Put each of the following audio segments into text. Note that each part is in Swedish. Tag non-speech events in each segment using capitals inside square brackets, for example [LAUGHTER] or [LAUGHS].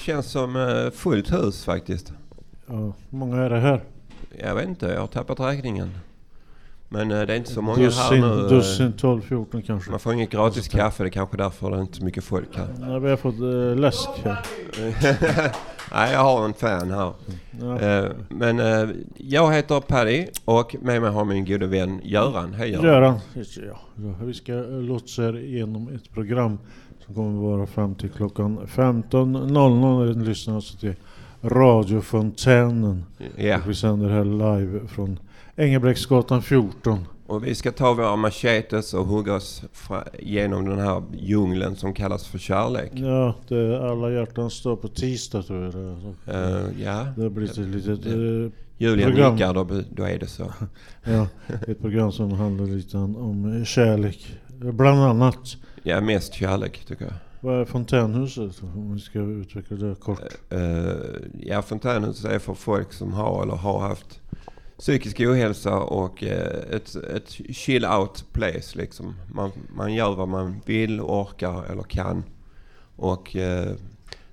känns som eh, fullt hus faktiskt. Ja, hur många är det här? Jag vet inte, jag har tappat räkningen. Men eh, det är inte så många här Dussin, nu. eh, dussin 12, 14 kanske. Man får inget gratis kaffe, det är kanske därför det är inte så mycket folk här. Nej, vi har fått äh, läsk här. [LAUGHS] Nej, jag har en fan här. Ja. Men eh, jag heter Paddy och med mig har min gode vän Göran. Hej Göran. Göran, ja, ja, vi ska lotsa er igenom ett program som kommer vara fram till klockan 15.00. Ni lyssnar alltså till radiofontänen. Och vi sänder här live från Engelbrektsgatan 14. och vi ska ta våra machetes och hugga oss genom den här djungeln som kallas för kärlek. Ja, det är alla hjärtans dag på tisdag tror jag det är. Eh, ja, Det har blivit ett litet eh, Julian program. nickar, då, då är det så. [LAUGHS] Ja, ett program som handlar lite om kärlek. Bland annat. Ja, mest kärlek tycker jag. Vad är fontänhuset? Om vi ska utveckla det kort. Eh, ja, fontänhuset är för folk som har eller har haft psykisk ohälsa och eh, ett, ett chill out place liksom. Man, man gör vad man vill, orkar eller kan. Och eh,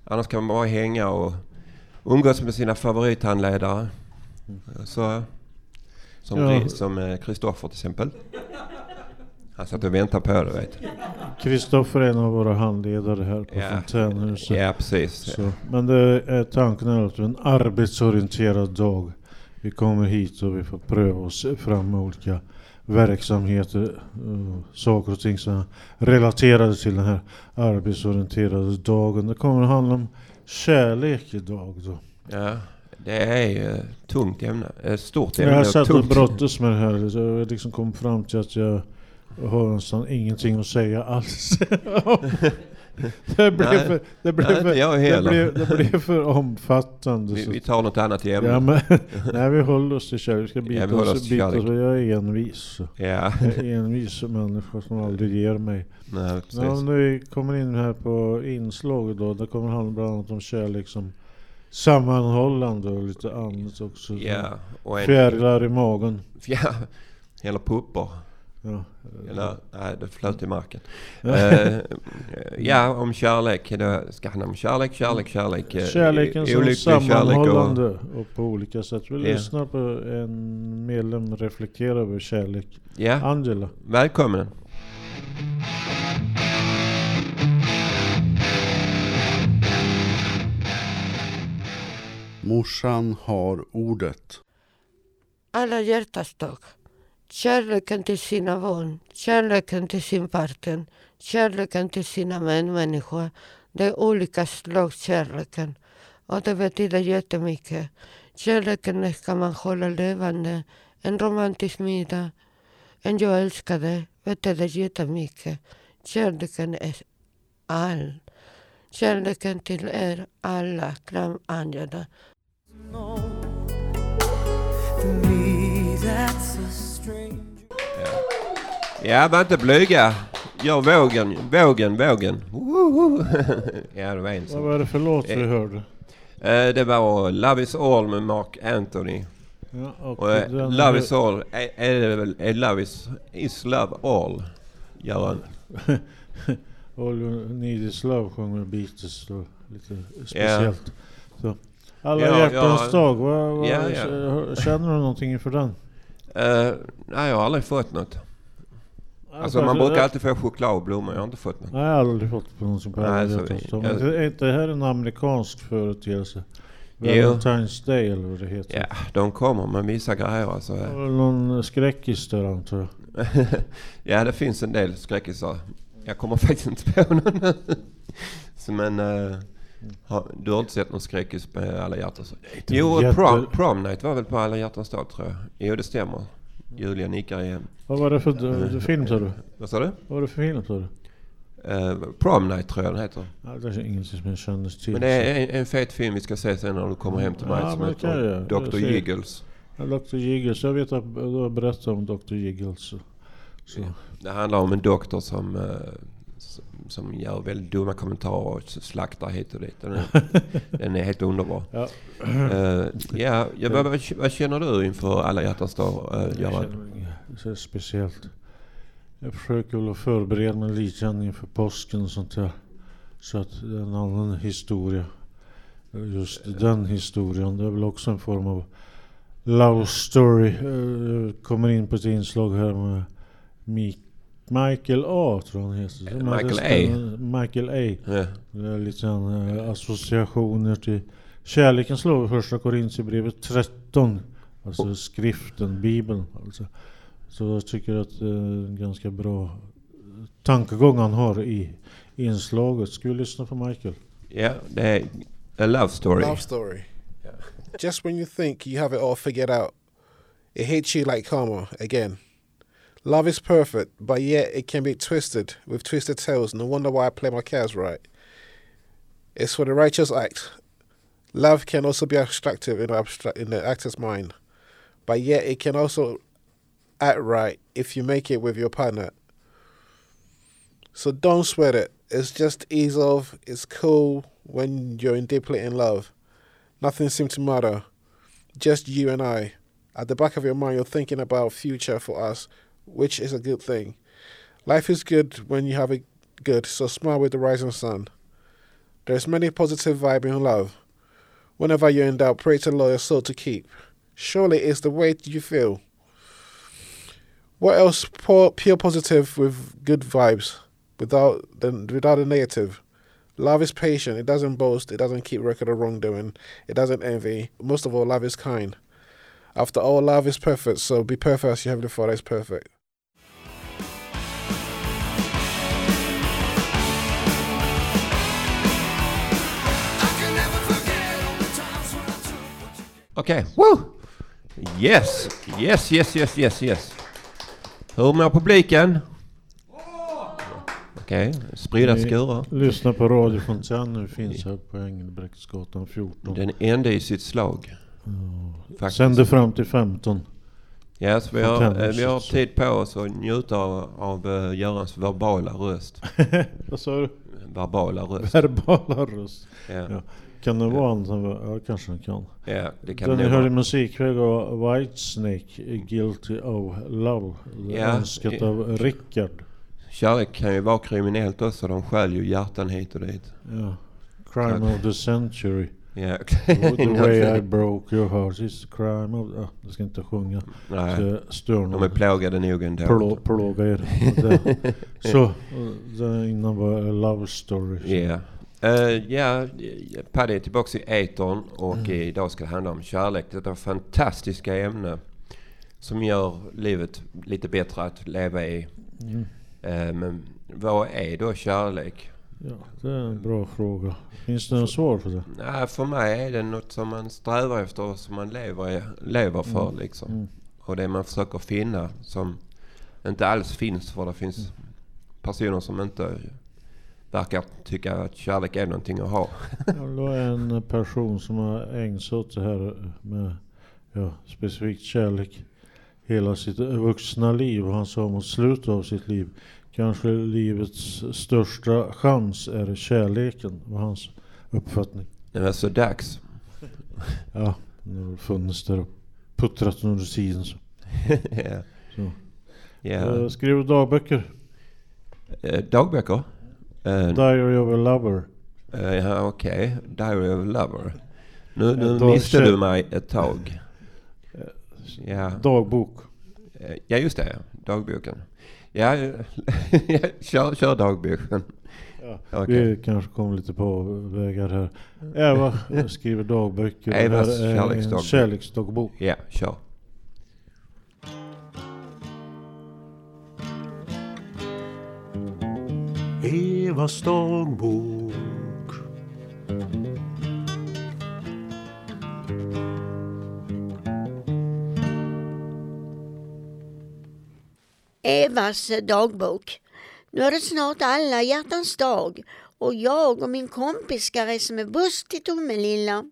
annars kan man bara hänga och umgås med sina favorithandledare. Så, som Ja. Kristoffer till exempel. Han satt och väntade på det vet. Kristoffer är en av våra handledare här på Ja. fontänhuset. Ja, precis. Så, men det är tanken är att en arbetsorienterad dag. Vi kommer hit och vi får pröva oss fram med olika verksamheter, uh, saker och ting som är relaterade till den här arbetsorienterade dagen. Det kommer att handla om kärlek idag då. Ja, det är eh, tungt ämne. Ett stort Jag ämne. har och satt och tungt. brottas med det här. Jag har liksom kom fram till att jag har nästan ingenting att säga alls. [LAUGHS] det blev Nej, för, det blev nej, för, inte jag det heller. blev, det blev för omfattande. Vi, vi tar något annat ämne. Ja, men, [LAUGHS] nej, vi håller oss till kärlek. Vi ska bita Ja, vi oss oss, bita oss. Jag är envis. Ja, Jag är envis människa som aldrig ger mig. nej. Ja, när vi kommer in här på inslag då. Det kommer handla bland annat om kärlek som sammanhållande och lite annat också. Ja, och en... Fjärilar i magen. [LAUGHS] Ja, eller puppor. Ja. Eller, nej, det flöt i marken. Ja. Eh, ja, om kärlek. Det ska handla om kärlek, kärlek, kärlek. eh, Kärleken som sammanhållande och, på olika sätt. Vi Ja. lyssnar på en medlem reflektera över kärlek. Ja, Angela. välkommen. Morsan har ordet. Alla hjärtans dag. Kärleken till sina barn, kärleken till sin partner, kärleken till sina medmänniskor. Det är olika slags kärleken. Och det betyder jättemycket. Kärleken ska man hålla levande. En romantisk middag, en jag älskar dig, betyder jättemycket. Kärleken är all. Kärleken till er alla. Kram Angela. Ja, var inte blyga. Gör vågen, vågen, vågen. Woho! [LAUGHS] ja, det var en Vad var det för låt vi Eh, hörde? Eh, det var Love is all med Mark Anthony. Ja, och Och eh, Love is all, är, är är Love is, is love all? Göran? [LAUGHS] All you need is love sjunger Beatles då. Lite speciellt. Så. Alla Ja, hjärtans ja. dag, vad, vad, Ja, ja. känner du någonting inför den? Eh, nej, jag har aldrig fått något. Alltså man brukar alltid få choklad och blommor. Jag har inte fått något. Nej, jag har aldrig fått på någon som jag- Men är inte det här en amerikansk företeelse? Valentine's Day eller vad det heter. Ja, de kommer med vissa grejer alltså. Det någon skräckis där antar jag. [LAUGHS] ja, det finns en del skräckisar. Jag kommer faktiskt inte på någon nu. [LAUGHS] Så, Men eh, har, du har inte sett någon skräckis på alla hjärtans dag? Jo, jätte- prom, prom night var väl på alla hjärtans dag tror jag. Jo, det stämmer. Julia nickar igen. Vad var det för d- film sa du? Vad sa du? Vad var det för film sa du? Eh, prom night tror jag den heter. Ja, det är ingenting som jag kändes till. Men det är en, en fet film vi ska se sen när du kommer hem till mig Ja, som heter Dr. Jiggles. Ja, Dr. Jiggles, jag vet att du har berättat om Dr. Jiggles. Så. Det handlar om en doktor som, eh, som, gör väldigt dumma kommentarer och slaktar hit och dit. Den är, [LAUGHS] den är helt underbar. Ja. Eh, ja, ja vad, vad, känner du inför alla hjärtans dag, uh, Jag Göran? känner inget så speciellt. Jag försöker väl förbereda mig lite grann inför påsken och sånt där. Så att det är en annan historia. just den historien. Det är väl också en form av love story. Eh, Kommer in på ett inslag här med Mi- Michael A tror han heter. Eh, Michael resten- Michael A. Ja. Det är lite grann eh, associationer till kärlekens lov första Korintierbrevet 13. Alltså skriften, bibeln. Alltså. Så jag tycker att det är en ganska bra tankegång han har i inslaget. Ska vi lyssna på Michael? ja, det är a love story. Love story. Just when you think you have it all figured out, it hits you like karma again. Love is perfect, but yet it can be twisted with twisted tales. No wonder why I play my cards right. It's for the righteous act. Love can also be abstractive in, abstract, in the actor's mind, but yet it can also act right if you make it with your partner. So don't sweat it. It's just ease off. It's cool when you're deeply in love. Nothing seems to matter. Just you and I. At the back of your mind, you're thinking about future for us, which is a good thing. Life is good when you have it good, so smile with the rising sun. There's many positive vibe in love. Whenever you're in doubt, pray to the Lord your soul to keep. Surely it's the way you feel. What else pure, positive with good vibes, without the without the negative? Love is patient. It doesn't boast. It doesn't keep record of wrongdoing. It doesn't envy. Most of all, love is kind. After all, love is perfect. So be perfect as your heavenly Father is perfect. Okej, woo! Yes, yes, yes, yes, yes, yes. Hur mår publiken? Okej, spridda Ni skurar. Lyssna på Radio Fontaine nu finns här på Engelbrektsgatan 14. Den enda i sitt slag. Faktiskt. Sänder fram till 15. Ja, så vi har, eh, vi har tid på oss att njuta av, av eh, Görans verbala röst. [LAUGHS] Vad sa du? Verbala röst. Verbala röst. Ja, Ja. Kan det vara han som. Ja, kanske han kan. ja det kan Den det hörde musikväg var Whitesnake, Guilty of Love. Ja, Önskat av Rickard. Kärlek kan ju vara kriminellt också. De stjäl ju hjärtan hit och dit. Ja. Crime of the century. Ja. the [LAUGHS] way I broke your heart is the crime of... Ja, jag ska inte sjunga. Så Nej, stör de är plågade nog ändå. Plå, plåga er. [LAUGHS] Och det- Så, innan var Love Story. Ja. Uh, ja, Paddy är tillbaka i etern och Mm. idag ska det handla om kärlek. Detta fantastiska ämne som gör livet lite bättre att leva i. Mm. Eh, men vad är då kärlek? Ja, det är en bra fråga. Finns det något svar på det? Nej, för mig är det något som man strävar efter och som man lever, lever för. Liksom. Mm. Och det man försöker finna som inte alls finns. För det finns Mm. personer som inte verkar tycka att kärlek är någonting att ha. Det var en person som har ägnat sig åt det här med ja, specifikt kärlek hela sitt vuxna liv. Och han sa mot slutet av sitt liv kanske livets största chans är kärleken. var hans uppfattning. Det var så dags. Ja, den har funnits där och puttrat under tiden. Så. [LAUGHS] ja. Så. Ja. Eh, Skriv dagböcker. Eh, dagböcker? Eh, Diary of a Lover. eh, ja, okej. Diary of a Lover. Nu, nu Dag- missade du mig ett tag. Ja, Dagbok. eh, ja just det. Dagboken. Ja, [LAUGHS] kör, kör dagboken. Ja, Okej. Vi kanske kommer lite på vägar här. Eva skriver dagböcker. Evas kärleksdagbok. kärleksdagbok. Ja, kör. Evas dagbok. Evas dagbok. Nu är det snart alla hjärtans dag och jag och min kompis ska resa med buss till Tomelilla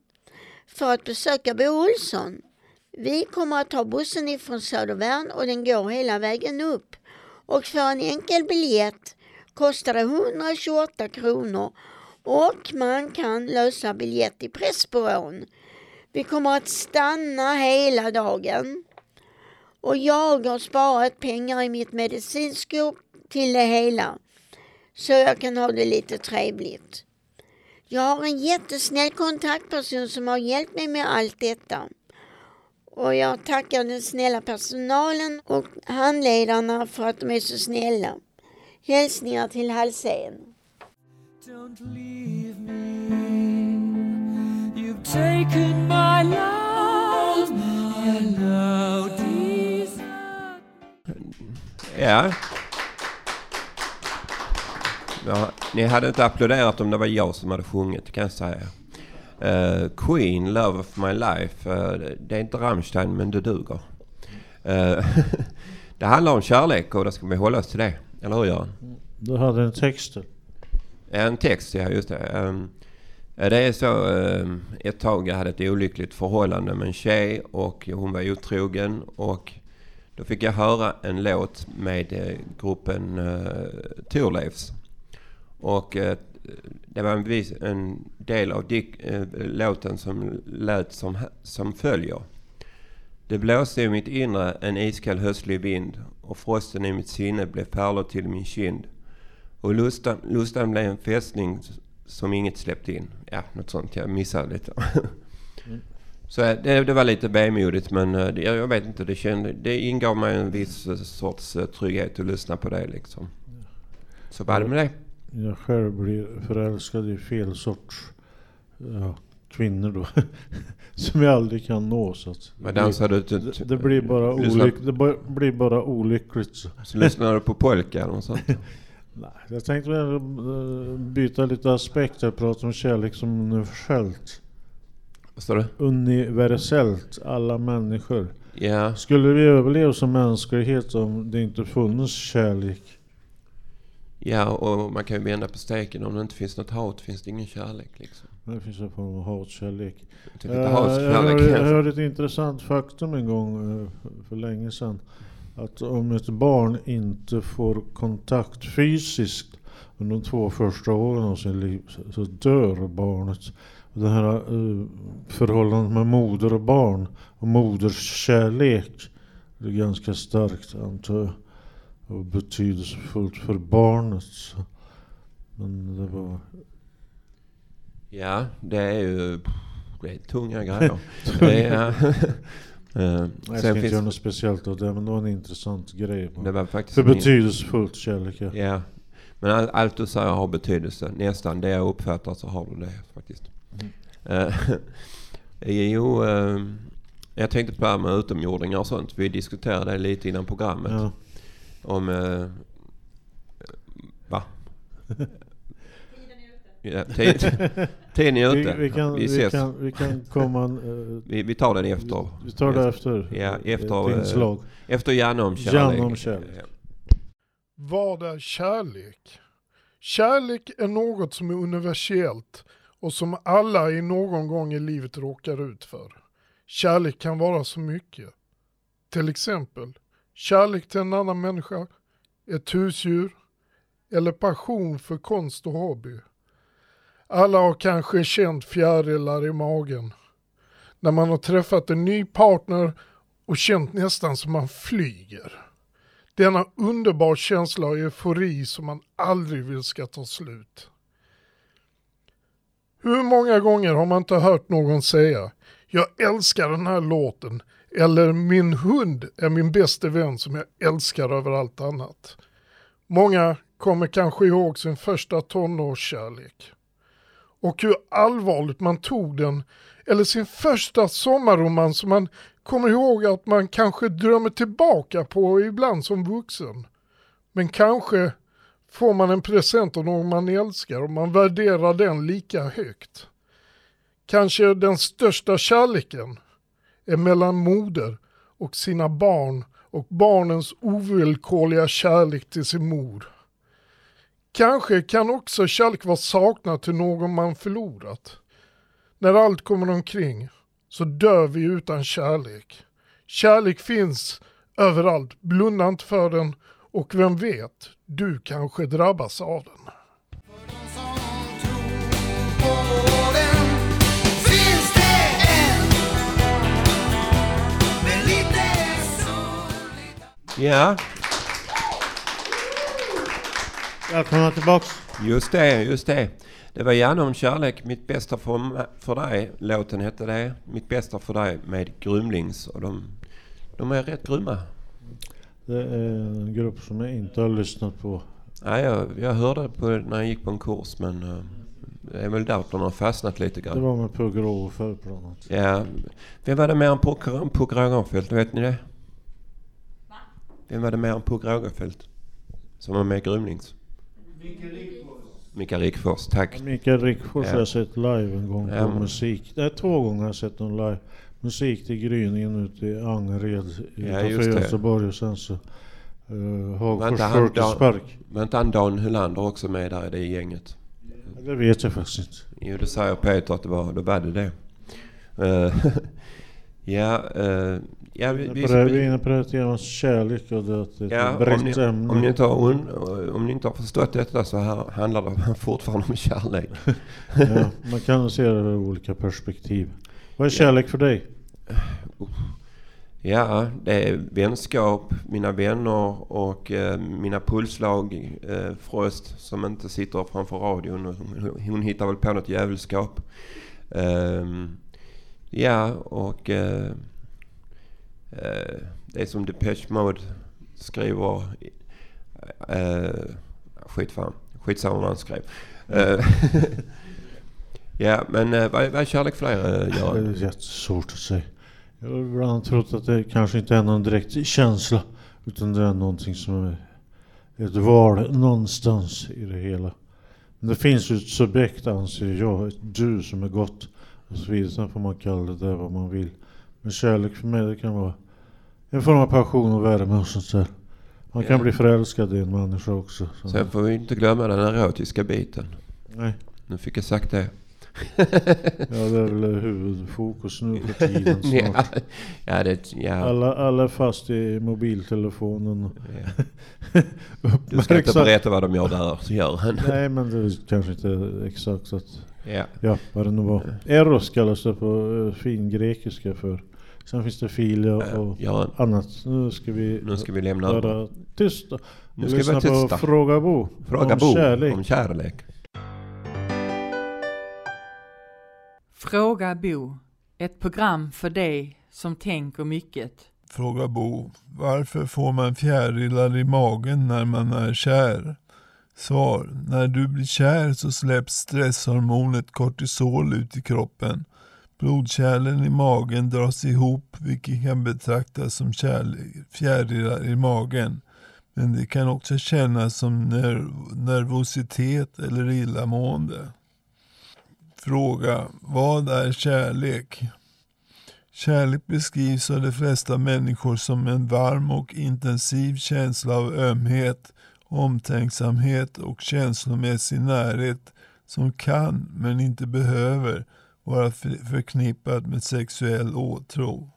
för att besöka Bo Olsson. Vi kommer att ta bussen ifrån Södervärn och den går hela vägen upp. Och för en enkel biljett kostar det 128 kronor och man kan lösa biljett i Pressbyrån. Vi kommer att stanna hela dagen. Och jag har sparat pengar i mitt medicinskåp till det hela. Så jag kan ha det lite trevligt. Jag har en jättesnäll kontaktperson som har hjälpt mig med allt detta. Och jag tackar den snälla personalen och handledarna för att de är så snälla. Hälsningar till Halsén. Don't leave me. You've taken my love, hello desire. Ja. ja. Ni hade inte applåderat om det var jag som hade sjungit kan jag säga. Eh, Queen, Love of My Life. eh, det är inte Rammstein men det duger. Eh, [LAUGHS] det handlar om kärlek och då ska vi hålla oss till det. Eller hur Göran? Du hade en text. En text, ja just det. Ja, det är så, ehm, ett tag jag hade ett olyckligt förhållande med en tjej och hon var otrogen och då fick jag höra en låt med eh, gruppen uh, Thorleifs. Och eh, det var en, vis, en del av Dick, eh, låten som lät som, som följer. Det blåste i mitt inre en iskall höstlig vind och frosten i mitt sinne blev pärlor till min kind. Och lustan, lustan blev en fästning som inget släppte in. Ja, något sånt. Jag missade lite. [LAUGHS] Så eh, det, det var lite vemodigt men eh, det, jag vet inte. Det, kände, det ingav mig en viss eh, sorts trygghet att lyssna på det liksom. Så var det med det. Jag själv blir förälskad i fel sorts ja, kvinnor då. [LAUGHS] som jag aldrig kan nå. Så att Men dansade du... det, det, blir bara olyck, det blir bara olyckligt. Så. Så lyssnade du på polka eller något sånt? [LAUGHS] Nej, jag tänkte väl eh, byta lite aspekter och prata om kärlek som universellt. Vad sa du? Universellt, alla människor. Ja. Skulle vi överleva som mänsklighet om det inte funnits kärlek? Ja, och man kan ju vända på steken. Om det inte finns något hat finns det ingen kärlek liksom. Det finns en form av hatkärlek. Jag Eh, jag, jag hörde ett intressant faktum en gång eh, för länge sedan. Att om ett barn inte får kontakt fysiskt under de två första åren av sin liv så- dör barnet. Det här eh, förhållandet med moder och barn och moders kärlek är ganska starkt antar jag. Och betydelsefullt för barnet. Men det var... Ja, det är ju... Det är tunga grejer. [LAUGHS] det är, [LAUGHS] Eh, Jag ska inte finns, göra något speciellt av det men det var en intressant grej. det var faktiskt För min- betydelsefullt kärlek ja. Ja. Men all, allt du säger har betydelse. Nästan det jag uppfattar så har du det faktiskt. Mm. Eh, [LAUGHS] jo, eh, jag tänkte på det här med utomjordingar och sånt. Vi diskuterade det lite innan programmet. ja. Om... Eh, va? Ja, [LAUGHS] Tiden är Vi, ute. vi, kan, vi vi, ses. kan, vi kan komma... eh, Vi, vi tar den efter. vi tar det efter. Ja, efter, Ett eh, inslag. Efter Janne om kärlek. Janne om kärlek. Ja. Vad är kärlek? Kärlek är något som är universellt och som alla i någon gång i livet råkar ut för. Kärlek kan vara så mycket. Till exempel kärlek till en annan människa, ett husdjur eller passion för konst och hobby. Alla har kanske känt fjärilar i magen när man har träffat en ny partner och känt nästan som man flyger. Denna underbar känsla av eufori som man aldrig vill ska ta slut. Hur många gånger har man inte hört någon säga jag älskar den här låten eller min hund är min bästa vän som jag älskar över allt annat. Många kommer kanske ihåg sin första tonårskärlek och hur allvarligt man tog den eller sin första sommarroman som man kommer ihåg att man kanske drömmer tillbaka på ibland som vuxen. Men kanske får man en present av någon man älskar och man värderar den lika högt. Kanske den största kärleken är mellan moder och sina barn och barnens ovillkorliga kärlek till sin mor. Kanske kan också kärlek vara saknad till någon man förlorat. När allt kommer omkring så dör vi utan kärlek. Kärlek finns överallt, blunda inte för den och vem vet, du kanske drabbas av den. ja, Välkomna tillbaks. just det, just det. Det var gärna om kärlek, mitt bästa för, för dig. Låten hette det. Mitt bästa för dig med Grumlings. Och de, de är rätt grymma. Det är en grupp som jag inte har lyssnat på. Ja, jag, jag hörde på när jag gick på en kurs men eh, det är väl därför de har fastnat lite Det grann. var med Pugh Rogefeldt bland annat. Ja, vem var det mer än Puck Rogefeldt? Vet ni det? Vem var det mer än Puck Rogefeldt? Som var med i Grumlings? Mikael Rickfors, tack. Mikael Rickfors Ja. har jag sett live en gång på Ja, musik. Det är två gånger har jag sett honom live. Musik till gryningen ute i Angered Ja, utanför det. Göteborg och sen så uh, Var Hagfors Folkets Var inte han Dan Hylander också med där i det gänget? Det vet jag faktiskt inte. Jo, det säger Peter att det var. Då var det det. Eh, [LAUGHS] ja, eh, ja, vi, Vi är vi, inne på det temat kärlek och det det är ja, ett om, brett ni, ämne. om, ni inte har, un- om ni inte har förstått detta så här handlar det [LAUGHS] fortfarande om kärlek. [LAUGHS] ja, man kan se det ur olika perspektiv. Vad är kärlek för dig? Ja, det är vänskap, mina vänner och eh, mina pulslag. Eh, Frost som inte sitter framför radion. Hon, hon hittar väl på något djävulskap. Ehm, ja, och eh, eh, det är som Depeche Mode skriver. Eh, skitfan. Skitsamma vad han skrev. Eh, [LAUGHS] ja, men eh, vad, vad är kärlek för dig, eh, Det Göran? är jättesvårt att säga. Jag har ibland trott att det kanske inte är någon direkt känsla. Utan det är någonting som är ett val någonstans i det hela. Men det finns ju ett subjekt anser jag, ett du som är gott. Och så vidare. Sen får man kalla det där vad man vill. Men kärlek för mig det kan vara en form av passion och värme och sånt där. Man kan Ja. bli förälskad i en människa också. Så. Sen får vi inte glömma den erotiska biten. Nej. Nu fick jag sagt det. [LAUGHS] Ja, det är väl huvudfokus nu för tiden [LAUGHS] snart. ja, det, ja. Alla, alla är fast i mobiltelefonen. Ja. [LAUGHS] Du ska inte berätta vad de gör där, gör han. Nej men det är kanske inte exakt att, Ja. ja vad det nu var. Eros kallas det på uh, fin grekiska för. Sen finns det filia och Ja, annat. Nu ska vi nu ska vi lämna vara tysta. Nu ska vi vara lyssna på tysta. Fråga Bo. Fråga om Bo kärlek. om kärlek. Fråga Bo. Ett program för dig som tänker mycket. Fråga Bo. Varför får man fjärilar i magen när man är kär? Svar. När du blir kär så släpps stresshormonet kortisol ut i kroppen. Blodkärlen i magen dras ihop vilket kan betraktas som fjärilar i magen. Men det kan också kännas som nerv nervositet eller illamående. Fråga. Vad är kärlek? Kärlek beskrivs av de flesta människor som en varm och intensiv känsla av ömhet, omtänksamhet och känslomässig närhet som kan, men inte behöver, vara förknippat med sexuell åtrå.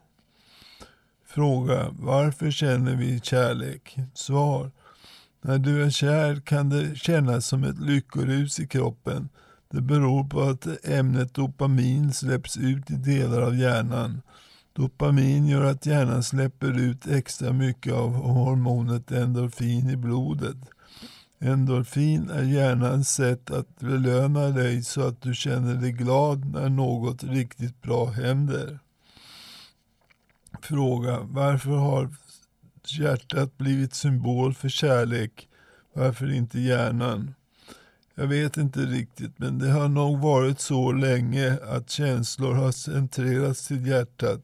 Fråga. Varför känner vi kärlek? Svar. När du är kär kan det kännas som ett lyckorus i kroppen. Det beror på att ämnet dopamin släpps ut i delar av hjärnan. Dopamin gör att hjärnan släpper ut extra mycket av hormonet endorfin i blodet. Endorfin är hjärnans sätt att belöna dig så att du känner dig glad när något riktigt bra händer. Fråga. Varför har hjärtat blivit symbol för kärlek? Varför inte hjärnan? Jag vet inte riktigt, men det har nog varit så länge att känslor har centrerats till hjärtat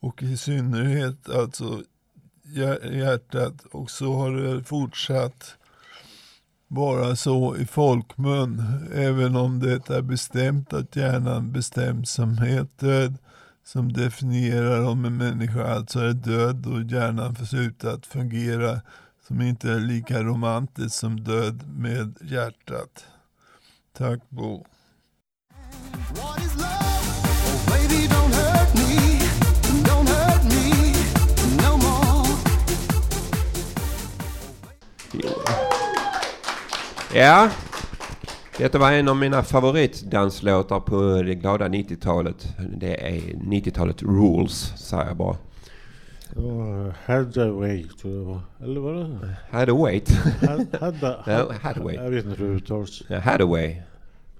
och i synnerhet alltså hjärtat och så har det fortsatt vara så i folkmun även om det är bestämt att hjärnan bestämsamhet död som definierar om en människa alltså är död och hjärnan får sluta att fungera som inte är lika romantiskt som död med hjärtat. Tack Bo. Ja, detta var en av mina favoritdanslåtar på det glada 90-talet. Det är 90-talet rules, säger jag bara. Tror jag det var. Eller var det? Had a wait. Had- Hadda- Ja, Hathaway. Jag vet inte hur det uttalas. Hathaway.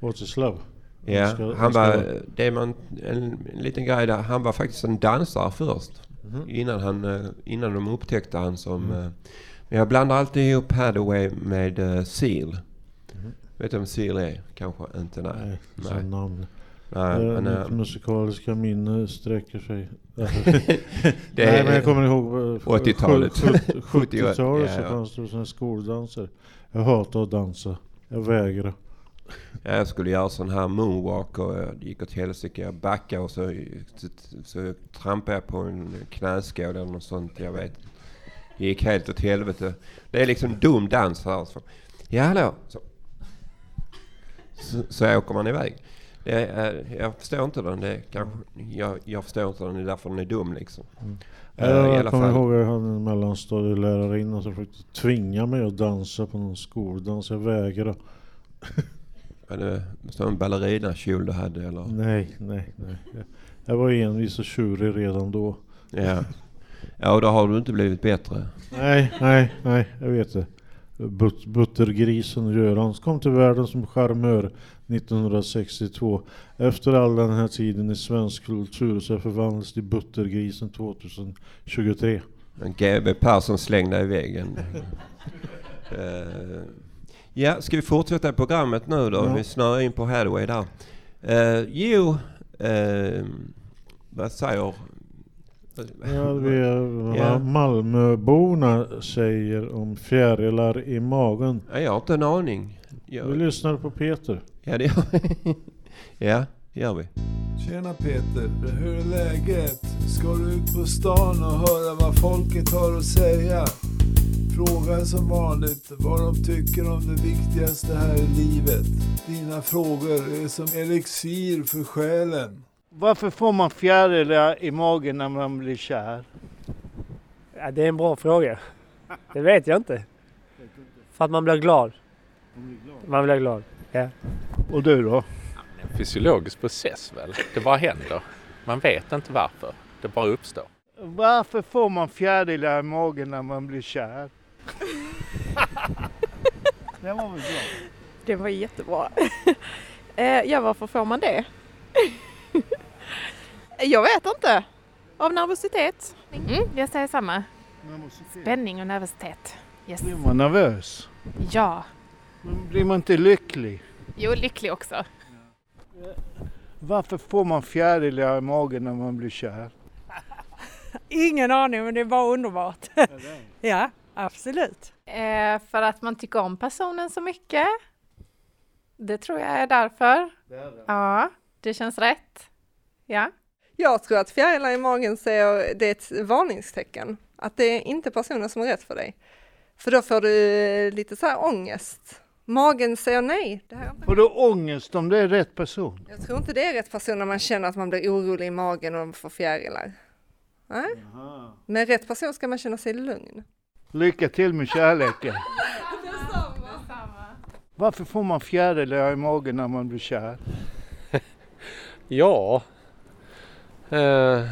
What's his love? Ja, Han var, det man, en, en liten grej där. Han var faktiskt en dansare först. Mhm. Innan, han, eh, innan de upptäckte han som... Mm. Jag blandar alltid ihop Hathaway med uh, Seal. Mhm. Vet du vem Seal är? Kanske inte? Nej. Nej, Nej. namn. Nej, Eh, men, mitt eh, musikaliska minne sträcker sig... [LAUGHS] Nej men jag kommer ihåg... eh, 80-talet. 70-talet [LAUGHS] så fanns det sådana skoldanser. Jag hatar att dansa. Jag vägrar. Ja, jag skulle göra sån här moonwalk och det gick åt helsike. Jag backade och så, så, så trampade jag på en knäskål eller något sånt. Jag vet. Det gick helt åt helvete. Det är liksom dum dans här. Så. Ja, hallå. Så. Så, så åker man iväg. Det är, jag förstår inte den. Det är kanske, jag, jag förstår inte den. Det är därför den är dum liksom. Eh, jag I alla kommer ihåg att jag hade en mellanstadielärarinna som försökte tvinga mig att dansa på någon skoldans. Jag vägrade. Var det så en ballerinakjol du hade eller? Nej, nej, nej. Jag, jag var envis och tjurig redan då. Ja. Ja, och då har du inte blivit bättre. Nej, nej, nej, jag vet det. But, buttergrisen Göran kom till världen som charmör 1962. Efter all den här tiden i svensk kultur så förvandlades till buttergrisen 2023. Men GB Persson slängde i väggen. [LAUGHS] Eh, ja, ska vi fortsätta programmet nu då? Ja. Vi snöar in på Hathaway där. Uh, jo, eh, vad säger... Ja, vi, är- Ja. Malmöborna säger om fjärilar i magen. Ja, Jag har inte en aning. Jag, Vi lyssnar på Peter. ja, det gör vi. [LAUGHS] ja, det gör vi. Tjena Peter, hur är läget? Ska du ut på stan och höra vad folket har att säga? Fråga som vanligt vad de tycker om det viktigaste här i livet. Dina frågor är som elixir för själen. Varför får man fjärilar i magen när man blir kär? Ja, det är en bra fråga. Det vet jag inte. För att man blir glad. Man blir glad. Ja. Och du då? En fysiologisk process väl? Det bara händer. Man vet inte varför. Det bara uppstår. Varför får man fjärilar i magen när man blir kär? [LAUGHS] Det var väl bra. Det var jättebra. [LAUGHS] Eh, ja, varför får man det? Jag vet inte. Av nervositet. Mm, jag säger samma. Spänning och nervositet. Yes. Blir man nervös? Ja. Men Blir man inte lycklig? Jo, lycklig också. Varför får man fjärilar i magen när man blir kär? [LAUGHS] Ingen aning men det är bara underbart. [LAUGHS] ja, absolut. Eh, för att man tycker om personen så mycket. Det tror jag är därför. Ja, det känns rätt. Ja. Jag tror att fjärilar i magen säger det är ett varningstecken. Att det är inte personen som är rätt för dig. För då får du lite så här ångest. Magen säger nej. Det här. Får du ångest om det är rätt person? Jag tror inte det är rätt person när man känner att man blir orolig i magen och får fjärilar. Nej. Med rätt person ska man känna sig lugn. Lycka till med kärleken. [LAUGHS] Varför får man fjärilar i magen när man blir kär? [LAUGHS] Ja. Eh,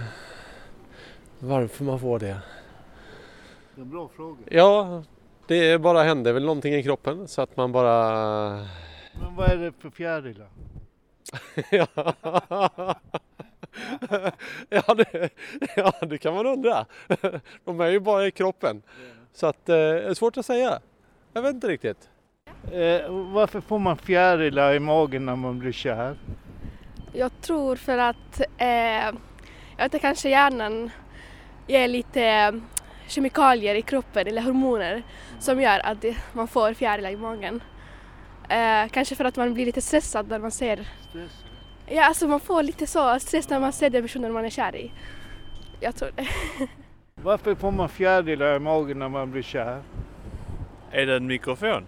varför man får det? Det är en bra fråga. Ja, det bara händer väl någonting i kroppen så att man bara... Men vad är det för fjärilar? [LAUGHS] ja. ja, det, ja, det kan man undra. De är ju bara i kroppen. Så att, eh, det är svårt att säga. Jag vet inte riktigt. Eh, varför får man fjärilar i magen när man blir kär? Jag tror för att eh, jag vet kanske hjärnan ger lite eh, kemikalier i kroppen eller hormoner som gör att det, man får fjärilar i magen. Eh, kanske för att man blir lite stressad när man ser... Ja, alltså man får lite så stress när man ser den personen man är kär i. Jag tror det. [LAUGHS] Varför får man fjärilar i magen när man blir kär? Är det en mikrofon?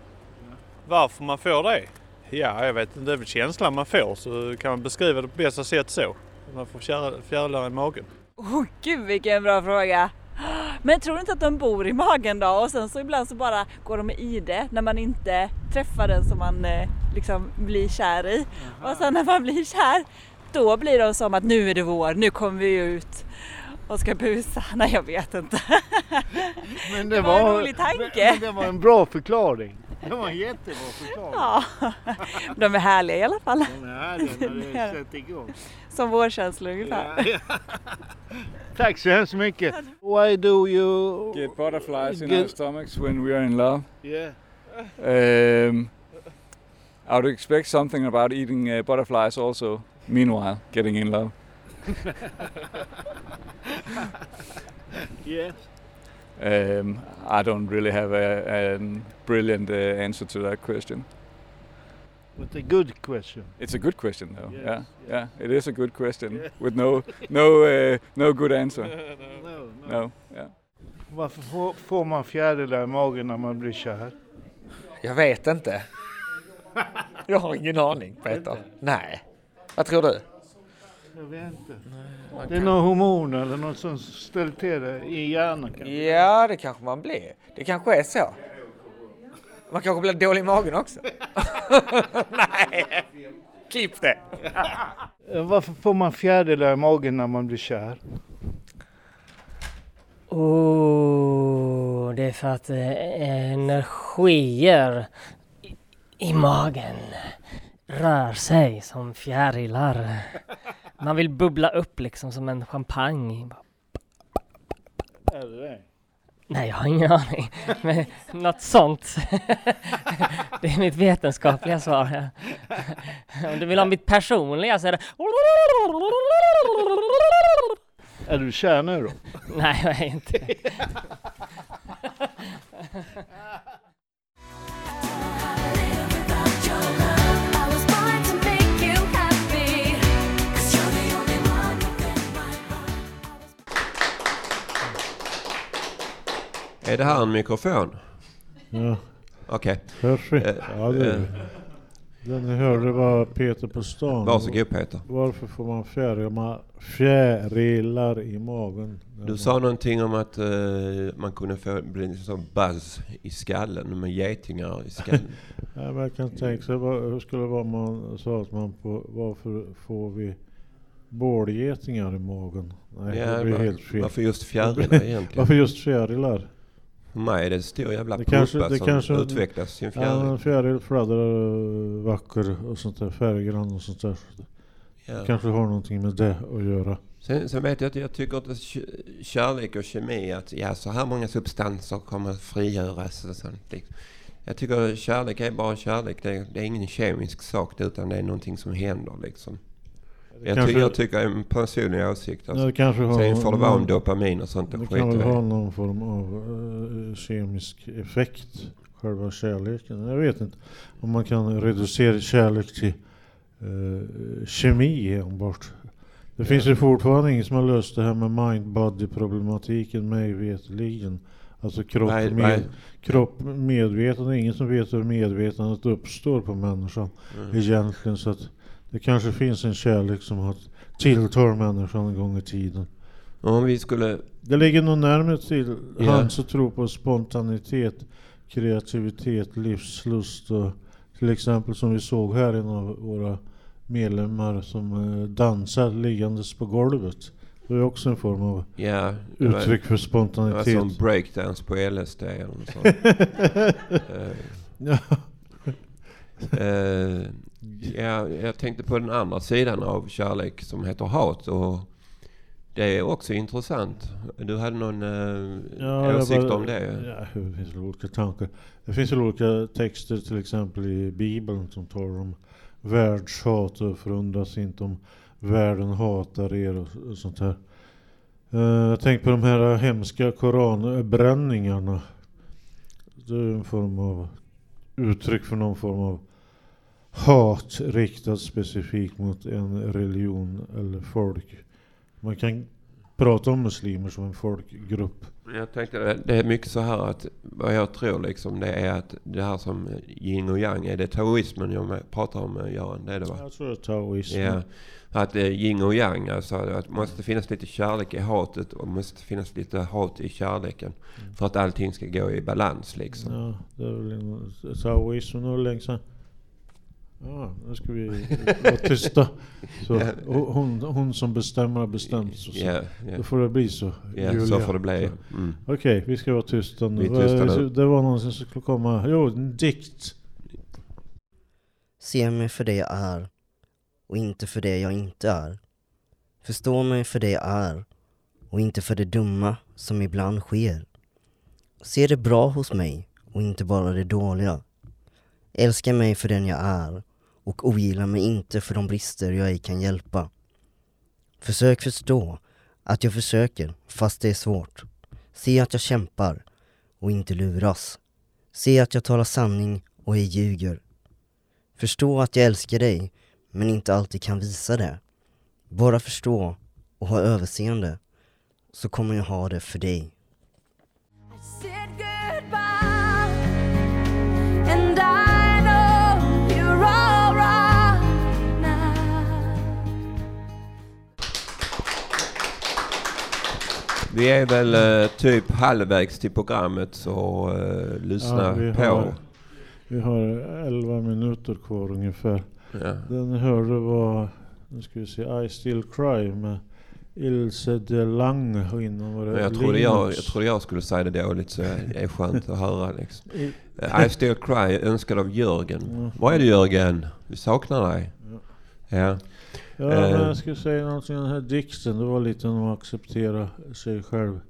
Varför man får det? Ja, jag vet inte. Det är väl känslan man får så kan man beskriva det på bästa sätt så. Man får fjär- fjärilar i magen. Oh, gud vilken bra fråga! Men tror du inte att de bor i magen då? Och sen så ibland så bara går de i det när man inte träffar den som man eh, liksom blir kär i. Och sen när man blir kär, då blir de som att nu är det vår, nu kommer vi ut och ska busa. Nej jag vet inte. Men Det var en rolig tanke. Men, men det var en bra förklaring. Det var en jättebra förklaring. Ja, de är härliga i alla fall. De är härliga när det sätter igång. Som vårkänslor ungefär. Ja, ja. Tack så hemskt mycket. Why do you... Get butterflies in Get- our stomachs when we are in love. Yeah. Um, I would expect something about eating uh, butterflies also. Meanwhile, getting in love. [LAUGHS] yes. Um, I don't really have a, a brilliant uh, answer to that question. But a good question. It's a good question, though. Yes, yeah, yeah, it is a good question Yeah. with no, no, uh, no good answer. [LAUGHS] No, no. No, yeah. Varför får, får man fjärilar i magen när man blir kär? Jag vet inte. Jag har ingen aning Peter. Nej. Vad tror du? Jag vet inte. man Det är kan- någon hormon eller något som ställer till det i hjärnan kanske? Ja, det kanske man blir. Det kanske är så. Man kanske blir dålig i magen också. [LAUGHS] Nej, klipp det. [LAUGHS] Varför får man fjärilar i magen när man blir kär? Oh, det är för att eh, energier i, i magen rör sig som fjärilar. Man vill bubbla upp liksom som en champagne. Är det det? Nej, jag har ingen aning. Men något sånt. Det är mitt vetenskapliga svar. Om du vill ha mitt personliga så är det... Är du kär nu då? Nej, jag är inte Är det här en mikrofon? Ja. Okej. Hörs vi? Eh, Ja, det eh, Den ni hörde var Peter på stan. Varsågod, Peter. Varför får man fjärilar, fjärilar i magen? Du sa någonting om att eh, man kunde få bli en sån buzz i skallen med getingar i skallen. [LAUGHS] Ja, men jag kan tänka sig vad, hur skulle det vara om man sa att man på, varför får vi bålgetingar i magen? Nej, Ja, det blir helt fel. varför just fjärilar [LAUGHS] egentligen? varför just fjärilar? För mig är det en stor jävla Det puppa kanske, det som kanske, utvecklas sin Ja, fjäril. en fjäril fladdrar eh, vacker och sånt där, färggrann och sånt där. Ja. Det kanske har någonting med det att göra. Sen, sen vet jag att jag tycker att kärlek och kemi, att ja, så här många substanser kommer frigöras och sånt. liksom. Jag tycker kärlek är bara kärlek. Det är, det är ingen kemisk sak utan det är någonting som händer liksom. Jag, kanske- ty- jag tycker en personlig åsikt. Alltså. det kanske har Sen får det vara om dopamin och sånt. Det kan väl ha någon form av eh, kemisk effekt, själva kärleken. Jag vet inte om man kan reducera kärlek till eh, kemi enbart. Det finns ju fortfarande ingen som har löst det här med mind-body problematiken mig veterligen. Alltså kropp, Nej, med, nej. kropp medvetande, ingen som vet hur medvetandet uppstår på människan Mm. egentligen. Så att det kanske finns en kärlek som har tilltar människan en gång i tiden. Om vi skulle... Det ligger nog närmare till Ja. hands att tro på spontanitet, kreativitet, livslust och till exempel som vi såg här en av våra medlemmar som eh, dansar liggandes på golvet. Det är också en form av Ja, det var- uttryck för Det spontanitet. var som breakdance på LSD eller något sånt. Ja. [LAUGHS] ja, jag tänkte på den andra sidan av kärlek som heter hat. Och det är också intressant. Du hade någon eh, jag åsikt bara- om det? Ja, det finns olika tankar. Det finns olika texter till exempel i Bibeln som talar om världshat och förundras inte om världen hatar er och, och sånt här. Eh, jag tänker på de här hemska koranbränningarna. Det är en form av uttryck för någon form av hat riktat specifikt mot en religion eller folk. Man kan prata om muslimer som en folkgrupp. Jag tänkte det- är mycket så här att vad jag tror liksom det är att det här som yin och yang, är det taoismen jag pratar om eh, Göran? Det är det va? Jag tror det är taoismen. Ja. Att det är yin och yang, alltså att måste finnas lite kärlek i hatet och måste finnas lite hat i kärleken. För att allting ska gå i balans liksom. Ja, det är väl en taoismen och länge sedan Ja, nu ska vi vara tysta. Så, hon, hon som bestämmer har bestämt. Så, så. Ja, ja. Då får det bli så. Ja, Julia. så får det bli. Mm. Okej, vi ska vara tysta nu. Vi är tysta nu. Det var någonsin som skulle komma. Jo, en dikt. Se mig för det jag är och inte för det jag inte är. Förstå mig för det jag är och inte för det dumma som ibland sker. Se det bra hos mig och inte bara det dåliga. Älska mig för den jag är och ogilla mig inte för de brister jag ej kan hjälpa. Försök förstå att jag försöker fast det är svårt. Se att jag kämpar och inte luras. Se att jag talar sanning och ej ljuger. Förstå att jag älskar dig, men inte alltid kan visa det. Bara förstå och ha överseende, så kommer jag ha det för dig. Vi är väl eh, typ halvvägs till programmet så eh, lyssna vi på. Har, vi har 11 minuter kvar ungefär. Ja. Den hörde var, nu ska vi se, I Still Cry med Ilse de Lange och innan var det jag, trodde jag, jag trodde jag skulle säga det dåligt så det är skönt att höra liksom. I- Eh, I still cry, önskad av Jörgen. Ja. Var är du Jörgen? Vi saknar dig. Ja. Ja, men Eh, jag ska säga någonting om den här dikten. Det var lite om att acceptera sig själv.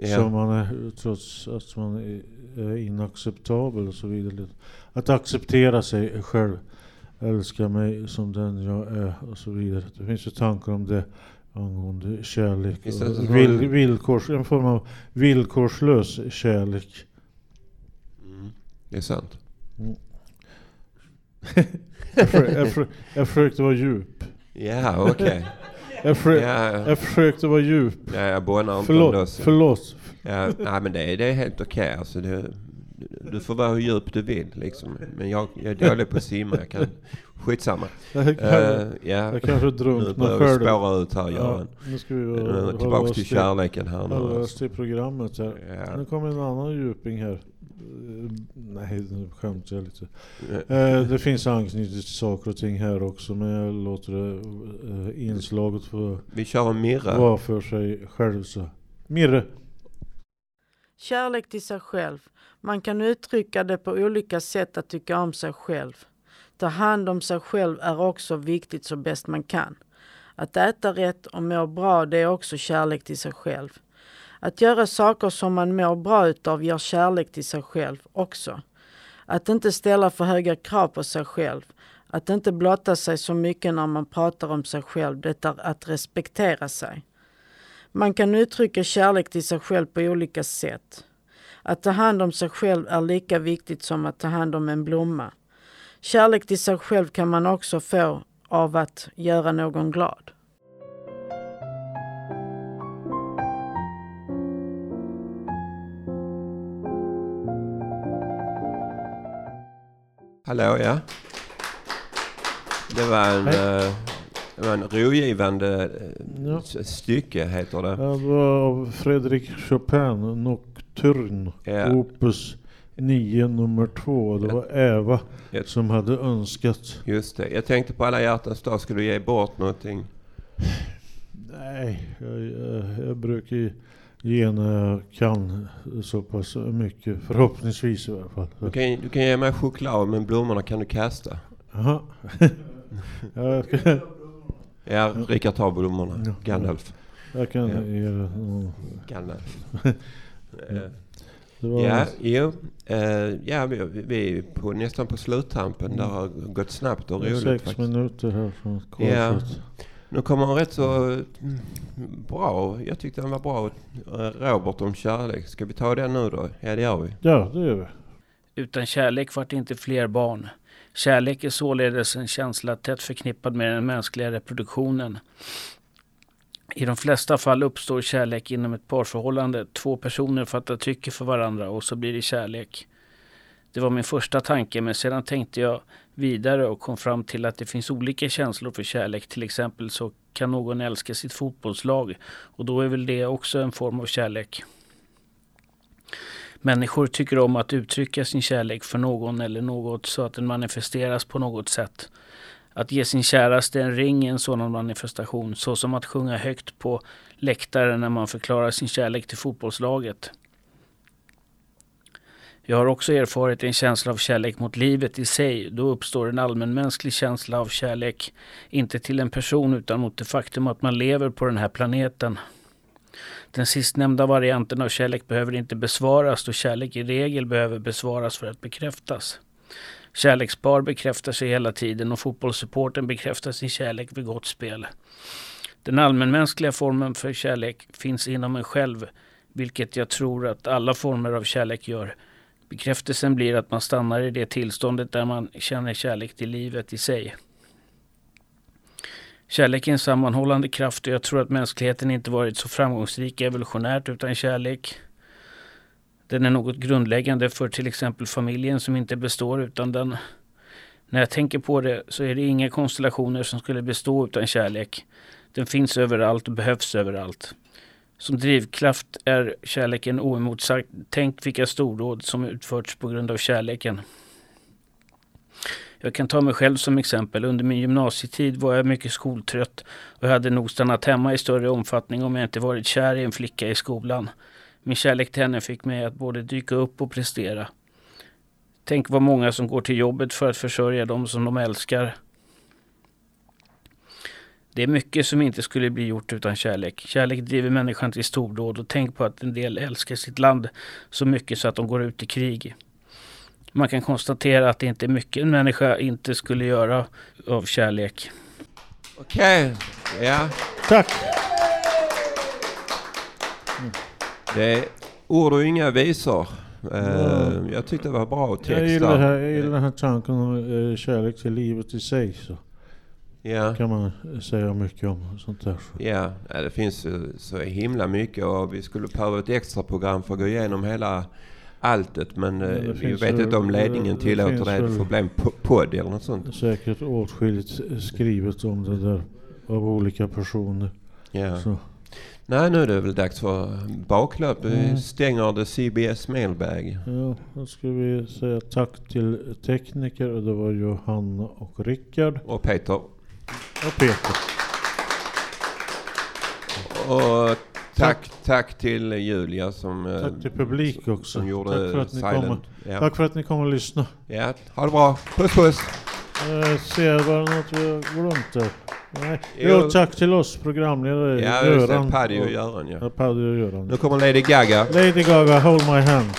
Ja. Som man är, trots att man är, inacceptabel och så vidare. Att acceptera sig själv. Älska mig som den jag är och så vidare. Det finns ju tankar om det angående kärlek. Vill, villkors, en form av villkorslös kärlek. Mm. Det är sant. Mm. [LAUGHS] jag, för, jag, för, jag försökte vara djup. Ja, okej. [LAUGHS] Jag, för, Ja. jag försökte vara djup. Ja, jag bånar inte Förlåt, så- förlåt. Ja, nej men det är, det är helt okej alltså. Det, du får vara hur djup du vill liksom. Men jag, jag är dålig på att simma. Jag kan, [LAUGHS] skitsamma. Jag kan- Eh, ja. jag kanske drunknar Nu börjar själv. vi spåra ut här Göran. nu ska vi Nu är hålla vi oss tillbaks till till- kärleken här nu. hålla oss alltså. till programmet här. Ja. Nu kommer en annan djuping här. Eh, Nej, nu skämtar jag lite. Ja. Eh, det finns anknytning till saker och ting här också, men jag låter det eh, inslaget få Vi kör en Mirre. vara för sig själv. Så. Mirre. Kärlek till sig själv. Man kan uttrycka det på olika sätt att tycka om sig själv. Ta hand om sig själv är också viktigt så bäst man kan. Att äta rätt och må bra det är också kärlek till sig själv. Att göra saker som man mår bra utav ger kärlek till sig själv också. Att inte ställa för höga krav på sig själv. Att inte blotta sig så mycket när man pratar om sig själv, det är att respektera sig. Man kan uttrycka kärlek till sig själv på olika sätt. Att ta hand om sig själv är lika viktigt som att ta hand om en blomma. Kärlek till sig själv kan man också få av att göra någon glad. Hallå ja. Det var en, Hej. eh, det var en rogivande eh, Ja. stycke heter det. Ja, det var av Fredrik Chopin, Nocturne, Ja. Opus 9 nummer 2. Det var Eva Ja. som hade önskat. Just det. Jag tänkte på alla hjärtans dag. Ska du ge bort någonting? Nej, jag, jag, jag brukar ju ge när jag kan så pass mycket. Förhoppningsvis i alla fall. Du kan, du kan ge mig choklad men blommorna kan du kasta. Jaha. [LAUGHS] ja. Ja, Rickard tar blommorna. Ja. Gandalf. Jag kan Ja. ge [LAUGHS] det. Gandalf. Ja. Jo. Eh, ja, vi, vi är på, nästan på sluttampen. Det har gått snabbt och roligt Sex faktiskt. minuter här från Ja. Nu kommer en rätt så mm, bra. Jag tyckte den var bra. Robert om kärlek. Ska vi ta den nu då? Ja, det gör vi. Ja, det gör vi. Utan kärlek vart det inte fler barn. Kärlek är således en känsla tätt förknippad med den mänskliga reproduktionen. I de flesta fall uppstår kärlek inom ett parförhållande. Två personer fattar tycke för varandra och så blir det kärlek. Det var min första tanke men sedan tänkte jag vidare och kom fram till att det finns olika känslor för kärlek. Till exempel så kan någon älska sitt fotbollslag och då är väl det också en form av kärlek. Människor tycker om att uttrycka sin kärlek för någon eller något så att den manifesteras på något sätt. Att ge sin käraste en ring är en sådan manifestation, så som att sjunga högt på läktaren när man förklarar sin kärlek till fotbollslaget. Jag har också erfarit en känsla av kärlek mot livet i sig. Då uppstår en allmänmänsklig känsla av kärlek, inte till en person utan mot det faktum att man lever på den här planeten. Den sistnämnda varianten av kärlek behöver inte besvaras då kärlek i regel behöver besvaras för att bekräftas. Kärlekspar bekräftar sig hela tiden och fotbollssupporten bekräftar sin kärlek vid gott spel. Den allmänmänskliga formen för kärlek finns inom en själv, vilket jag tror att alla former av kärlek gör. Bekräftelsen blir att man stannar i det tillståndet där man känner kärlek till livet i sig. Kärlek är en sammanhållande kraft och jag tror att mänskligheten inte varit så framgångsrik evolutionärt utan kärlek. Den är något grundläggande för till exempel familjen som inte består utan den. När jag tänker på det så är det inga konstellationer som skulle bestå utan kärlek. Den finns överallt och behövs överallt. Som drivkraft är kärleken oemotsagd. Tänk vilka stordåd som utförts på grund av kärleken. Jag kan ta mig själv som exempel. Under min gymnasietid var jag mycket skoltrött och jag hade nog stannat hemma i större omfattning om jag inte varit kär i en flicka i skolan. Min kärlek till henne fick mig att både dyka upp och prestera. Tänk vad många som går till jobbet för att försörja dem som de älskar. Det är mycket som inte skulle bli gjort utan kärlek. Kärlek driver människan till stordåd och tänk på att en del älskar sitt land så mycket så att de går ut i krig. Man kan konstatera att det inte är mycket en människa inte skulle göra av kärlek. Okej, ja. Tack. Det är ord och inga visor. Ja. Jag tyckte det var bra text Jag gillar, här, jag gillar den här tanken om eh, kärlek till livet i sig. Så. Ja. kan man säga mycket om sånt där. Ja, det finns så himla mycket och vi skulle behöva ett extra program för att gå igenom hela alltet men eh, Ja, det vi vet inte om ledningen det tillåter det. Det får bli en po- podd eller något sånt. Säkert åtskilligt skrivet om det där av olika personer. Ja. Så. Nej, nu är det väl dags för baklöp. Vi Mm. stänger the CBS mailbag. Ja, då ska vi säga tack till tekniker det var Johanna och Rickard. Och Peter. Och Peter. Och tack, tack till Julia som... eh, Tack till publik också. Som gjorde Tack för att ni silent. kommer. Ja. Tack för att ni kommer och lyssna. Ja, ha det bra. Puss puss! Jag ser bara något vi har glömt där. Nej. Jo. Jo, tack till oss programledare. Ja, just det. Paddy och- Göran, ja. ja. Paddy och Göran. Nu kommer Lady Gaga. Lady Gaga, Hold My Hand.